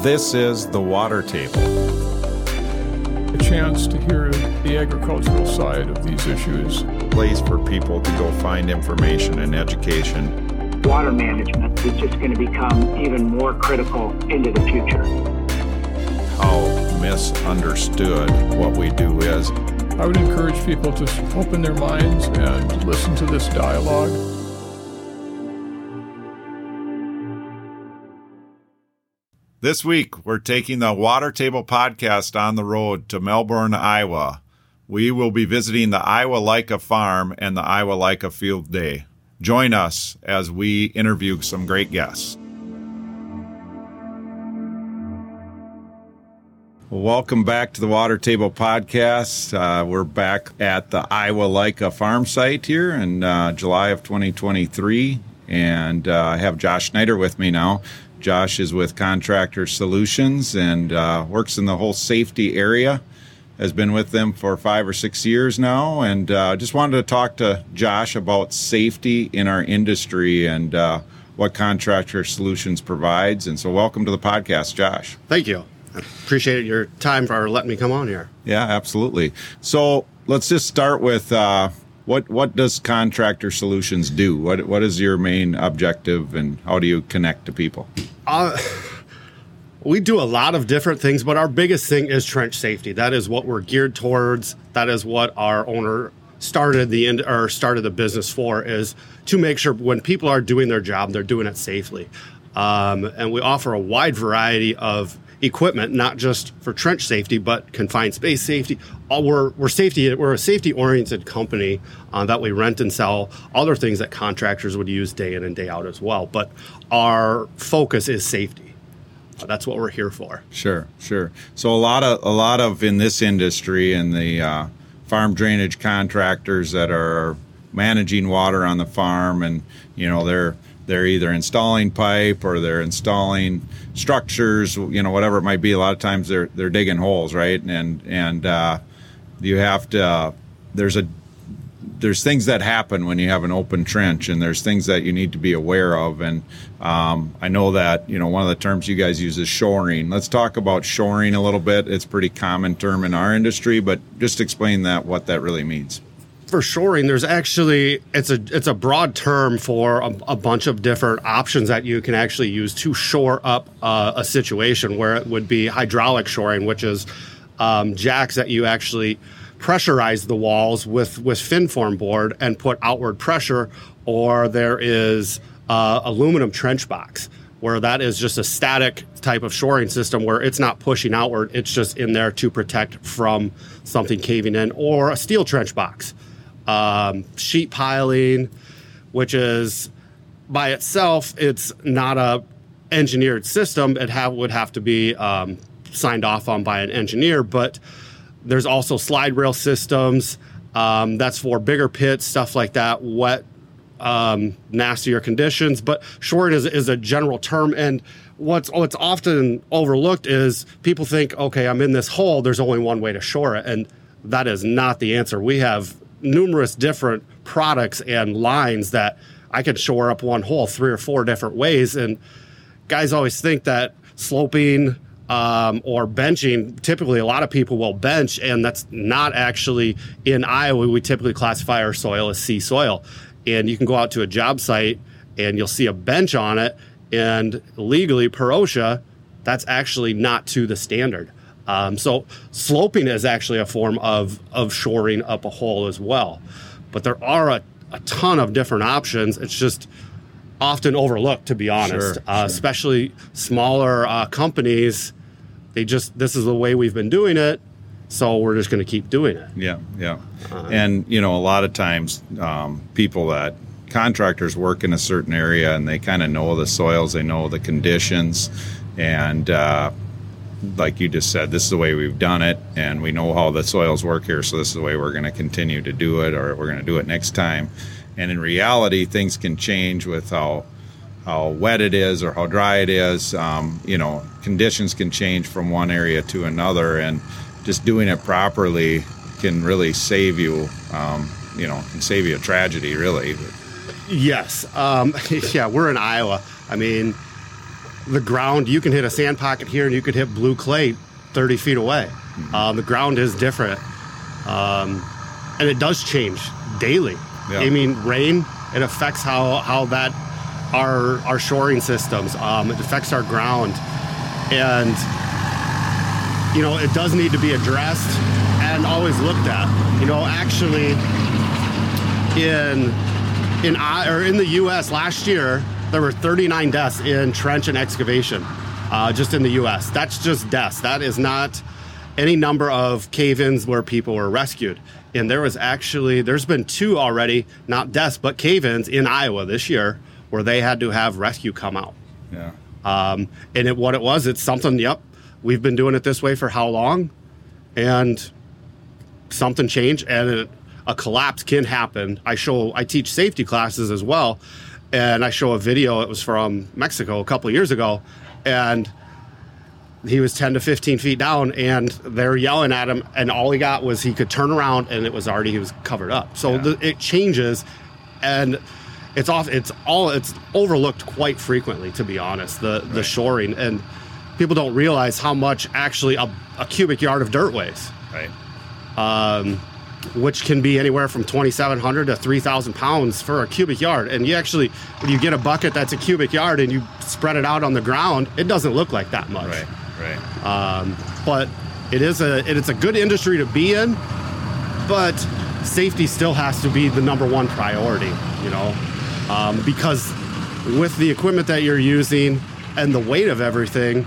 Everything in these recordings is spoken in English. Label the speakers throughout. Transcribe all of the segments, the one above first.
Speaker 1: This is the water table.
Speaker 2: A chance to hear the agricultural side of these issues.
Speaker 1: Place for people to go find information and education.
Speaker 3: Water management is just going to become even more critical into the future.
Speaker 1: How misunderstood what we do is.
Speaker 2: I would encourage people to open their minds and listen to this dialogue.
Speaker 1: This week, we're taking the Water Table podcast on the road to Melbourne, Iowa. We will be visiting the Iowa LICA Farm and the Iowa LICA Field Day. Join us as we interview some great guests. Welcome back to the Water Table Podcast. Uh, we're back at the Iowa LICA Farm site here in uh, July of 2023. And uh, I have Josh Snyder with me now. Josh is with Contractor Solutions and uh, works in the whole safety area. Has been with them for five or six years now, and uh, just wanted to talk to Josh about safety in our industry and uh, what Contractor Solutions provides. And so, welcome to the podcast, Josh.
Speaker 4: Thank you. I appreciate your time for letting me come on here.
Speaker 1: Yeah, absolutely. So let's just start with uh, what what does Contractor Solutions do? What what is your main objective, and how do you connect to people?
Speaker 4: Uh, we do a lot of different things, but our biggest thing is trench safety. That is what we're geared towards. That is what our owner started the end or started the business for is to make sure when people are doing their job, they're doing it safely. Um, and we offer a wide variety of equipment, not just for trench safety, but confined space safety. All we're, we're safety we're a safety oriented company uh, that we rent and sell other things that contractors would use day in and day out as well. But our focus is safety. Uh, that's what we're here for.
Speaker 1: Sure, sure. So a lot of a lot of in this industry and the uh, farm drainage contractors that are managing water on the farm, and you know they're they're either installing pipe or they're installing structures, you know, whatever it might be. A lot of times they're they're digging holes, right? And and uh, you have to. Uh, there's a there's things that happen when you have an open trench, and there's things that you need to be aware of. And um, I know that you know one of the terms you guys use is shoring. Let's talk about shoring a little bit. It's a pretty common term in our industry, but just explain that what that really means
Speaker 4: for shoring, there's actually it's a it's a broad term for a, a bunch of different options that you can actually use to shore up uh, a situation where it would be hydraulic shoring, which is um, jacks that you actually pressurize the walls with with fin form board and put outward pressure, or there is uh, aluminum trench box where that is just a static type of shoring system where it's not pushing outward, it's just in there to protect from something caving in, or a steel trench box um, sheet piling, which is by itself, it's not a engineered system. It have, would have to be um, signed off on by an engineer, but there's also slide rail systems. Um, that's for bigger pits, stuff like that, wet, um, nastier conditions. But shoring is, is a general term. And what's, what's often overlooked is people think, okay, I'm in this hole, there's only one way to shore it. And that is not the answer. We have numerous different products and lines that I could shore up one hole three or four different ways. And guys always think that sloping um, or benching, typically a lot of people will bench, and that's not actually in Iowa. We typically classify our soil as C soil. And you can go out to a job site and you'll see a bench on it, and legally per OSHA, that's actually not to the standard. Um, so sloping is actually a form of of shoring up a hole as well. But there are a, a ton of different options. It's just often overlooked, to be honest. Sure, uh, sure. Especially smaller uh, companies, they just this is the way we've been doing it. So we're just going to keep doing it.
Speaker 1: Yeah, yeah. Uh, and you know, a lot of times, um, people that contractors work in a certain area and they kind of know the soils, they know the conditions, and uh, like you just said, this is the way we've done it, and we know how the soils work here, so this is the way we're going to continue to do it, or we're going to do it next time. And in reality, things can change with how how wet it is or how dry it is. Um, you know, conditions can change from one area to another, and just doing it properly can really save you. Um, you know, can save you a tragedy, really.
Speaker 4: Yes. Um, yeah, we're in Iowa. I mean the ground, you can hit a sand pocket here and you could hit blue clay 30 feet away. Um, the ground is different. Um, and it does change daily.
Speaker 1: Yeah.
Speaker 4: I mean, rain, it affects how, how that, our, our shoring systems, um, it affects our ground. And, you know, it does need to be addressed and always looked at. You know, actually, in in I or in the U.S. last year, there were 39 deaths in trench and excavation, uh, just in the U.S. That's just deaths. That is not any number of cave-ins where people were rescued. And there was actually there's been two already, not deaths, but cave-ins in Iowa this year where they had to have rescue come out.
Speaker 1: Yeah.
Speaker 4: Um, and it, what it was, it's something. Yep, we've been doing it this way for how long, and something changed, and it, a collapse can happen. I show, I teach safety classes as well, and I show a video. It was from Mexico a couple years ago, and he was 10 to 15 feet down and they're yelling at him and all he got was he could turn around and it was already he was covered up so
Speaker 1: Yeah.
Speaker 4: the, it changes and it's off it's all it's overlooked quite frequently to be honest the the shoring and people don't realize how much actually a, a cubic yard of dirt weighs
Speaker 1: Right.
Speaker 4: um, which can be anywhere from 2,700 to 3,000 pounds for a cubic yard. And you actually, when you get a bucket that's a cubic yard and you spread it out on the ground, it doesn't look like that much.
Speaker 1: Right. Right.
Speaker 4: Um, but it is a it, it's a good industry to be in, but safety still has to be the number one priority. You know, um, because with the equipment that you're using and the weight of everything,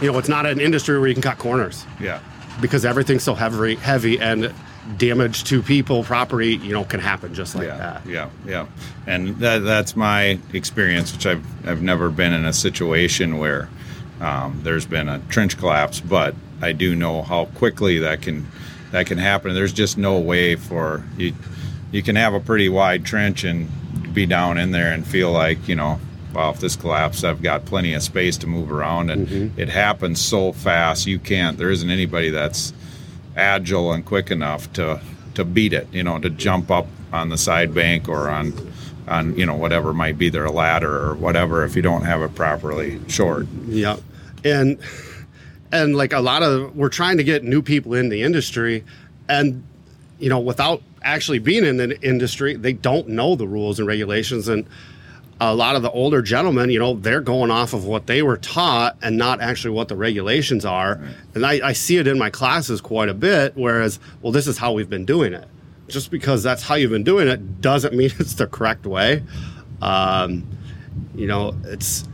Speaker 4: you know, it's not an industry where you can cut corners
Speaker 1: yeah.
Speaker 4: because everything's so heavy, heavy and damage to people, property, you know, can happen just like
Speaker 1: yeah,
Speaker 4: that.
Speaker 1: Yeah, yeah, and that, that's my experience, which I've I've never been in a situation where um, there's been a trench collapse, but I do know how quickly that can that can happen. There's just no way for you. You can have a pretty wide trench and be down in there and feel like you know. Well, if this collapses, I've got plenty of space to move around, and
Speaker 4: Mm-hmm.
Speaker 1: it happens so fast. You can't. There isn't anybody that's agile and quick enough to to beat it. You know, to jump up on the side bank or on on you know whatever might be their ladder or whatever. If you don't have it properly short.
Speaker 4: Yeah. And and like a lot of we're trying to get new people in the industry and you know without actually being in the industry they don't know the rules and regulations and a lot of the older gentlemen you know they're going off of what they were taught and not actually what the regulations are. And I, I see it in my classes quite a bit whereas well this is how we've been doing it. Just because that's how you've been doing it doesn't mean it's the correct way. Um, you know it's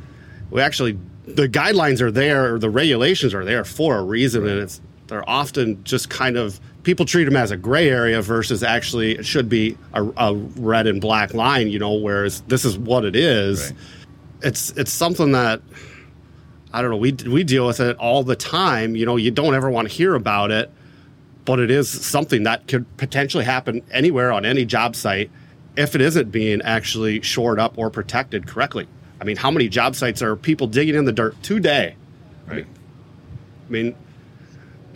Speaker 4: we actually the guidelines are there or the regulations are there for a reason and it's they're often just kind of people treat them as a gray area versus actually it should be a, a red and black line you know whereas this is what it is
Speaker 1: Right.
Speaker 4: it's it's something that i don't know we we deal with it all the time you know you don't ever want to hear about it but it is something that could potentially happen anywhere on any job site if it isn't being actually shored up or protected correctly. I mean, how many job sites are people digging in the dirt today?
Speaker 1: Right.
Speaker 4: I mean,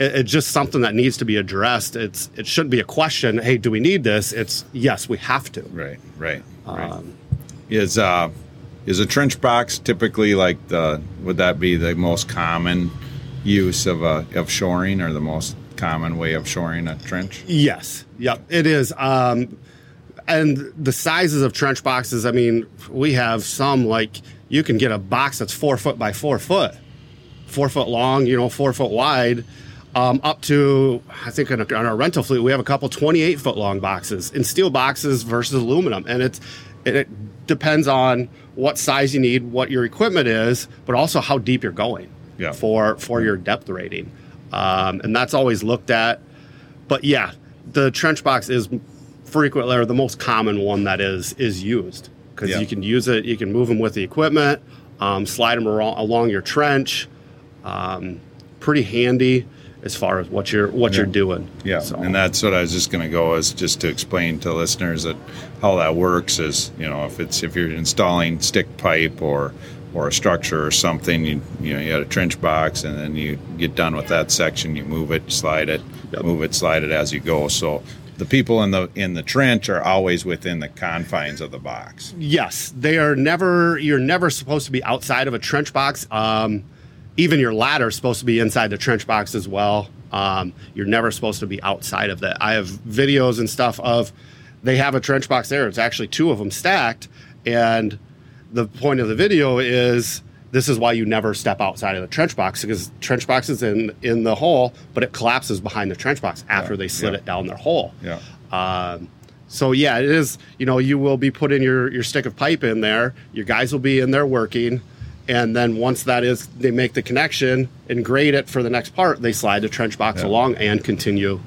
Speaker 4: it, it's just something that needs to be addressed. It's it shouldn't be a question. Hey, do we need this? It's yes, we have to.
Speaker 1: Right. Right. Right.
Speaker 4: Um,
Speaker 1: is uh is a trench box typically like the would that be the most common use of a of shoring or the most common way of shoring a trench?
Speaker 4: Yes. Yep. It is. Um, and the sizes of trench boxes. I mean, we have some like you can get a box that's four foot by four foot, four foot long. You know, four foot wide. Um, up to I think on, a, on our rental fleet we have a couple 28 foot long boxes in steel boxes versus aluminum, and it's it, it depends on what size you need, what your equipment is, but also how deep you're going
Speaker 1: Yeah.
Speaker 4: for for your depth rating, um, and that's always looked at but yeah, the trench box is frequently or the most common one that is is used because
Speaker 1: Yeah.
Speaker 4: you can use it. You can move them with the equipment, um, slide them along, along your trench. Um, pretty handy as far as what you're what you're doing.
Speaker 1: Yeah,
Speaker 4: So-
Speaker 1: and that's what I was just going to go is just to explain to listeners that how that works is you know if it's if you're installing stick pipe or or a structure or something you you know you got a trench box and then you get done with that section you move it slide it
Speaker 4: Yep.
Speaker 1: move it slide it as you go so the people in the in the trench are always within the confines of the box.
Speaker 4: Yes, they are never. You're never supposed to be outside of a trench box. Um, even your ladder is supposed to be inside the trench box as well. Um, you're never supposed to be outside of that. I have videos and stuff of they have a trench box there. It's actually two of them stacked, and the point of the video is this is why you never step outside of the trench box because trench box is in in the hole, but it collapses behind the trench box after
Speaker 1: Yeah,
Speaker 4: they slid
Speaker 1: yeah.
Speaker 4: it down their hole.
Speaker 1: Yeah.
Speaker 4: Um, so yeah, it is. You know, you will be putting your your stick of pipe in there. Your guys will be in there working, and then once that is, they make the connection and grade it for the next part. They slide the trench box
Speaker 1: Yeah.
Speaker 4: along and continue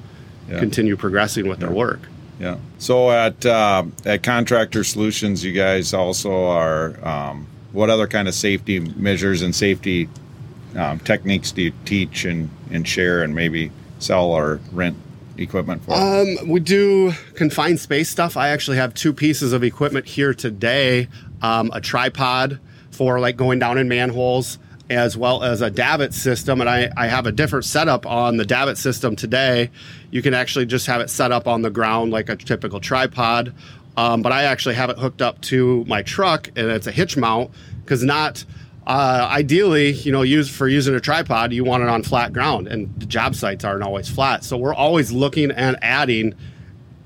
Speaker 1: Yeah.
Speaker 4: continue progressing with their work.
Speaker 1: Yeah. So at uh, at Contractor Solutions, you guys also are. Um, what other kind of safety measures and safety um, techniques do you teach and, and share and maybe sell or rent equipment for?
Speaker 4: Um, we do confined space stuff. I actually have two pieces of equipment here today: um, a tripod for like going down in manholes, as well as a davit system. And I, I have a different setup on the davit system today. You can actually just have it set up on the ground like a typical tripod. Um, but I actually have it hooked up to my truck, and it's a hitch mount because not uh, ideally, you know, use for using a tripod, you want it on flat ground, and the job sites aren't always flat. So we're always looking and adding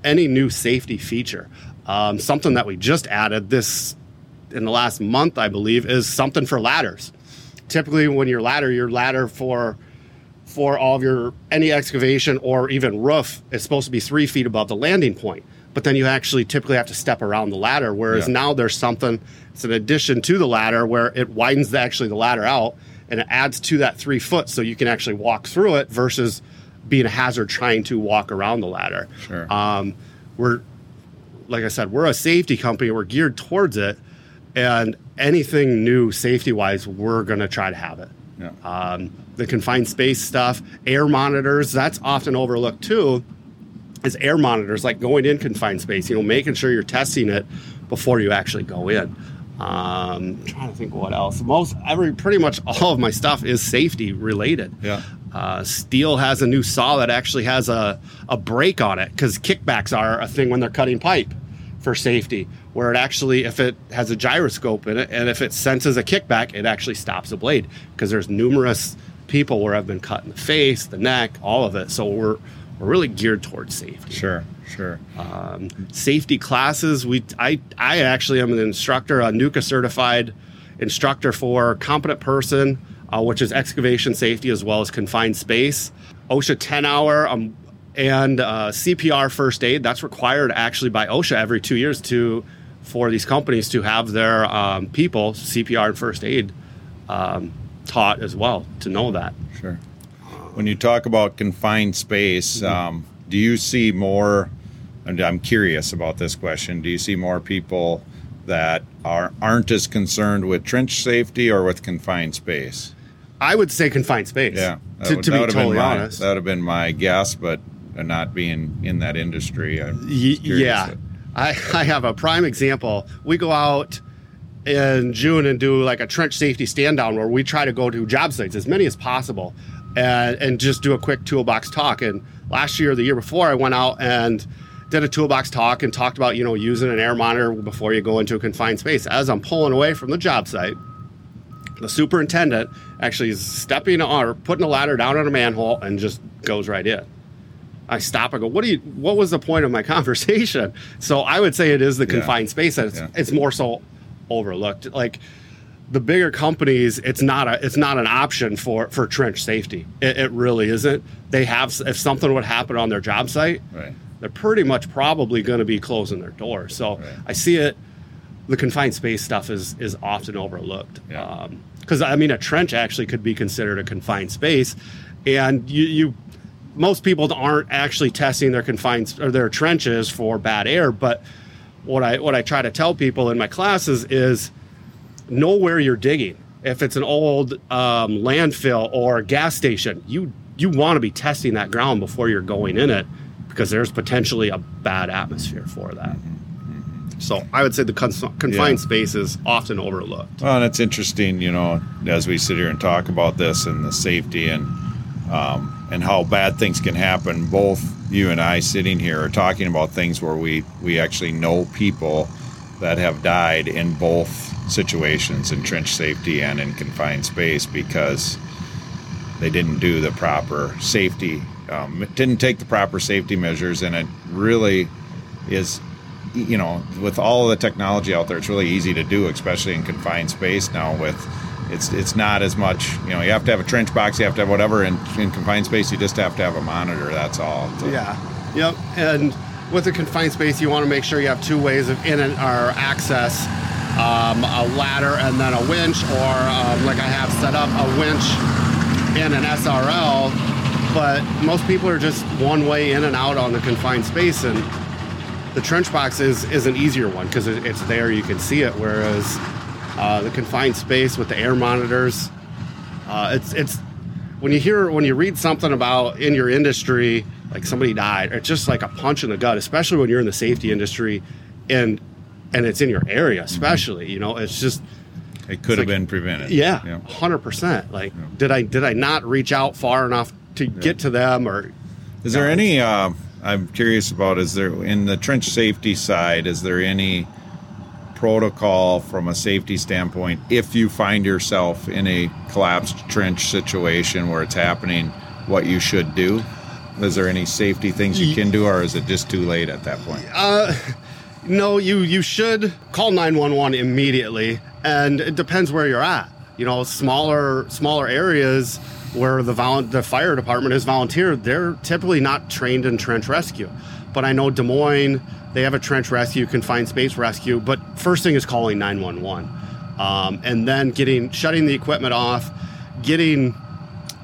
Speaker 4: any new safety feature. Um, something that we just added this in the last month, I believe, is something for ladders. Typically, when you're ladder, your ladder for for all of your any excavation or even roof is supposed to be three feet above the landing point. But then you actually typically have to step around the ladder. Whereas
Speaker 1: Yeah.
Speaker 4: now there's something, it's an addition to the ladder where it widens the, actually the ladder out and it adds to that three foot so you can actually walk through it versus being a hazard trying to walk around the ladder.
Speaker 1: Sure.
Speaker 4: Um, we're, like I said, we're a safety company. We're geared towards it. And anything new safety wise, we're going to try to have it
Speaker 1: yeah.
Speaker 4: um, the confined space stuff, air monitors, that's often overlooked too. Is air monitors like going in confined space, you know, making sure you're testing it before you actually go in. Um, trying to think what else. Most every pretty much all of my stuff is safety related.
Speaker 1: Yeah.
Speaker 4: Uh, Stihl has a new saw that actually has a, a brake on it because kickbacks are a thing when they're cutting pipe for safety, where it actually, if it has a gyroscope in it and if it senses a kickback, it actually stops the blade because there's numerous people where I've been cut in the face, the neck, all of it. So we're we're really geared towards safety.
Speaker 1: Sure. Sure.
Speaker 4: Um, safety classes, we I I actually am an instructor, a NUCA certified instructor for competent person, uh, which is excavation safety as well as confined space. OSHA 10 hour um, and uh, CPR first aid. That's required actually by OSHA every two years to for these companies to have their um, people CPR and first aid um, taught as well to know that.
Speaker 1: Sure. When you talk about confined space, um, do you see more? And I'm curious about this question. Do you see more people that are aren't as concerned with trench safety or with confined space?
Speaker 4: I would say confined space.
Speaker 1: Yeah,
Speaker 4: To,
Speaker 1: would-
Speaker 4: to be totally
Speaker 1: my-
Speaker 4: honest.
Speaker 1: that would have been my guess, but not being in that industry, I'm
Speaker 4: yeah, I, I have a prime example. We go out in June and do like a trench safety stand down where we try to go to job sites as many as possible and, and just do a quick toolbox talk. And last year, or the year before, I went out and did a toolbox talk and talked about you know using an air monitor before you go into a confined space. As I'm pulling away from the job site, the superintendent actually is stepping on or putting a ladder down on a manhole and just goes right in. I stop. I go, "What do you? What was the point of my conversation?" So I would say it is the
Speaker 1: Yeah.
Speaker 4: confined space that it's,
Speaker 1: Yeah.
Speaker 4: it's more so overlooked. Like the bigger companies, it's not a it's not an option for for trench safety. It, it really isn't. They have if something would happen on their job site,
Speaker 1: Right.
Speaker 4: they're pretty much probably going to be closing their door. So
Speaker 1: Right.
Speaker 4: I see it. The confined space stuff is is often overlooked.
Speaker 1: Yeah.
Speaker 4: Um, because I mean, a trench actually could be considered a confined space, and you you most people aren't actually testing their confined or their trenches for bad air. But what I what I try to tell people in my classes is know where you're digging. If it's an old um, landfill or gas station, you you want to be testing that ground before you're going in it because there's potentially a bad atmosphere for that. So I would say the cons- confined
Speaker 1: Yeah.
Speaker 4: space is often overlooked.
Speaker 1: Well, and it's interesting, you know, as we sit here and talk about this and the safety and um, and how bad things can happen. Both you and I sitting here are talking about things where we we actually know people that have died in both situations in trench safety and in confined space because they didn't do the proper safety, um, didn't take the proper safety measures, and it really is, you know, with all of the technology out there, it's really easy to do, especially in confined space now. With it's it's not as much, you know, you have to have a trench box, you have to have whatever. In, in confined space, you just have to have a monitor. That's all. So-
Speaker 4: Yeah. Yep. And with a confined space, you want to make sure you have two ways of in and or access. Um, a ladder and then a winch, or um, like I have set up a winch and an SRL. But most people are just one way in and out on the confined space, and the trench box is is an easier one because it, it's there, you can see it. Whereas uh, the confined space with the air monitors, uh, it's it's when you hear when you read something about in your industry like somebody died it's just like a punch in the gut especially when you're in the safety industry and and it's in your area especially you know it's just
Speaker 1: It could have
Speaker 4: like-
Speaker 1: been prevented.
Speaker 4: yeah,
Speaker 1: Yeah.
Speaker 4: hundred percent like did i did i not reach out far enough to get to them or
Speaker 1: Is there any? Uh, I'm curious about. Is there in the trench safety side? Is there any protocol from a safety standpoint if you find yourself in a collapsed trench situation where it's happening? What you should do? Is there any safety things you can do, or is it just too late at that point?
Speaker 4: Uh, no, you you should call 911 immediately and it depends where you're at. You know, smaller smaller areas where the vol- the fire department is volunteer, they're typically not trained in trench rescue. But I know Des Moines, they have a trench rescue, confined space rescue, but first thing is calling 911. Um, and then getting shutting the equipment off, getting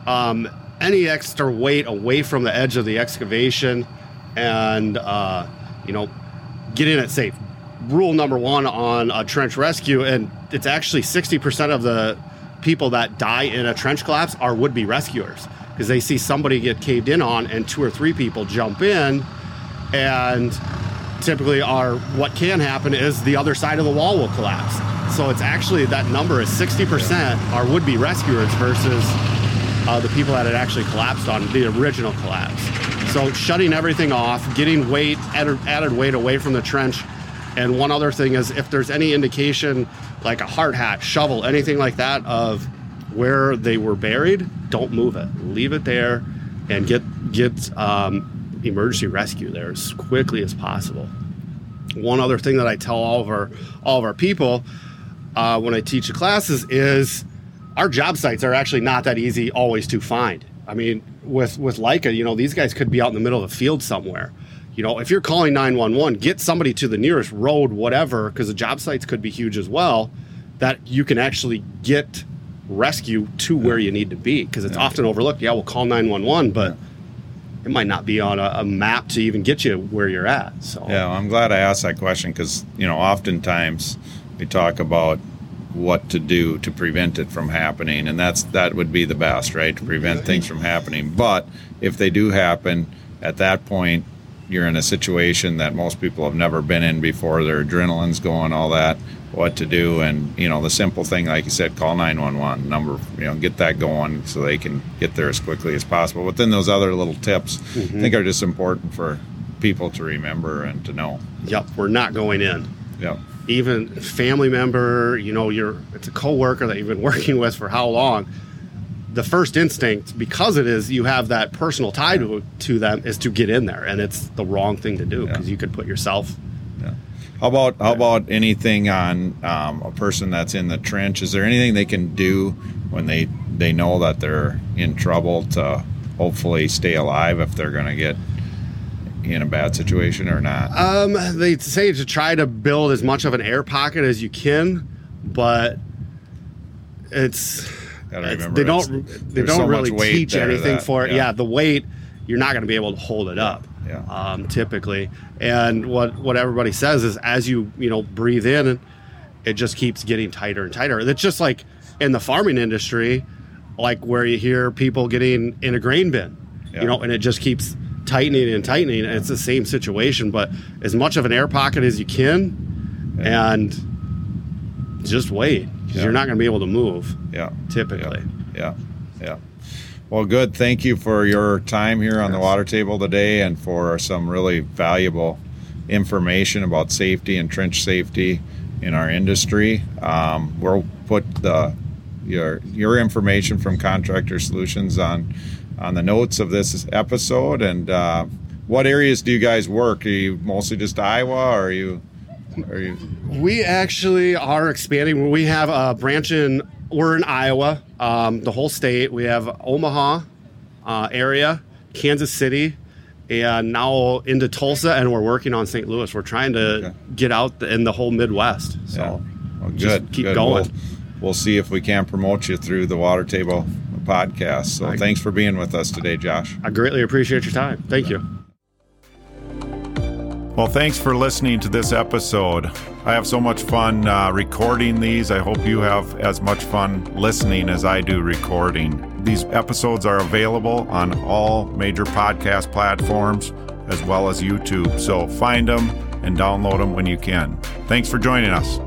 Speaker 4: um, any extra weight away from the edge of the excavation, and uh, you know, getting it safe. Rule number one on a trench rescue, and it's actually 60% of the people that die in a trench collapse are would be rescuers because they see somebody get caved in on, and two or three people jump in, and typically are what can happen is the other side of the wall will collapse. So it's actually that number is 60% are would be rescuers versus uh, the people that had actually collapsed on the original collapse. So shutting everything off, getting weight, added, added weight away from the trench. And one other thing is if there's any indication, like a hard hat, shovel, anything like that, of where they were buried, don't move it. Leave it there and get get um, emergency rescue there as quickly as possible. One other thing that I tell all of our all of our people uh, when I teach the classes is our job sites are actually not that easy always to find. I mean, with with LICA, you know, these guys could be out in the middle of a field somewhere. You know, if you're calling 911, get somebody to the nearest road, whatever, because the job sites could be huge as well, that you can actually get rescue to where you need to be because it's often overlooked. Yeah, we'll call 911, but it might not be on a, a map to even get you where you're at. So
Speaker 1: Yeah, well, I'm glad I asked that question because you know oftentimes we talk about what to do to prevent it from happening, and that's that would be the best, right? To prevent things from happening. But if they do happen, at that point, you're in a situation that most people have never been in before. Their adrenaline's going, all that. What to do, and you know the simple thing, like you said, call 911 number. You know, get that going so they can get there as quickly as possible. But then those other little tips, I think, mm-hmm. are just important for people to remember and to know.
Speaker 4: yep, we're not going in.
Speaker 1: Yeah.
Speaker 4: even family member, you know, you're it's a coworker that you've been working with for how long. The first instinct, because it is you have that personal tie to, to them, is to get in there, and it's the wrong thing to do
Speaker 1: Yeah.
Speaker 4: because you could put yourself.
Speaker 1: How about how about anything on um, a person that's in the trench? Is there anything they can do when they they know that they're in trouble to hopefully stay alive if they're going to get in a bad situation or not?
Speaker 4: Um, they say to try to build as much of an air pocket as you can, but it's, it's- they don't they don't
Speaker 1: so
Speaker 4: really teach anything
Speaker 1: that-
Speaker 4: for it.
Speaker 1: yeah.
Speaker 4: Yeah. the weight you're not going to be able to hold it up.
Speaker 1: Yeah.
Speaker 4: Um, typically, and what what everybody says is as you you know breathe in, it just keeps getting tighter and tighter. It's just like in the farming industry, like where you hear people getting in a grain bin,
Speaker 1: Yeah.
Speaker 4: you know, and it just keeps tightening and tightening. And it's the same situation, but as much of an air pocket as you can, and just wait because
Speaker 1: Yeah.
Speaker 4: you're not going to be able to move
Speaker 1: Yeah.
Speaker 4: typically.
Speaker 1: Yeah. Yeah. Well, good. Thank you for your time here on the water table today and for some really valuable information about safety and trench safety in our industry. Um, we'll put the your your information from Contractor Solutions on on the notes of this episode. And uh, what areas do you guys work? Are you mostly just Iowa? Or are you? Are you?
Speaker 4: We actually are expanding. We have a branch in. We're in Iowa, um, the whole state. We have Omaha uh, area, Kansas City, and now into Tulsa, and we're working on St. Louis. We're trying to
Speaker 1: Okay.
Speaker 4: get out in the whole Midwest. So
Speaker 1: Yeah. Well,
Speaker 4: just
Speaker 1: good.
Speaker 4: keep
Speaker 1: good.
Speaker 4: going.
Speaker 1: We'll, we'll see if we can promote you through the Water Table podcast. So
Speaker 4: Thank-
Speaker 1: thanks for being with us today, Josh.
Speaker 4: I greatly appreciate your time. Thank you.
Speaker 1: Well, thanks for listening to this episode. I have so much fun uh, recording these. I hope you have as much fun listening as I do recording. These episodes are available on all major podcast platforms as well as YouTube. So find them and download them when you can. Thanks for joining us.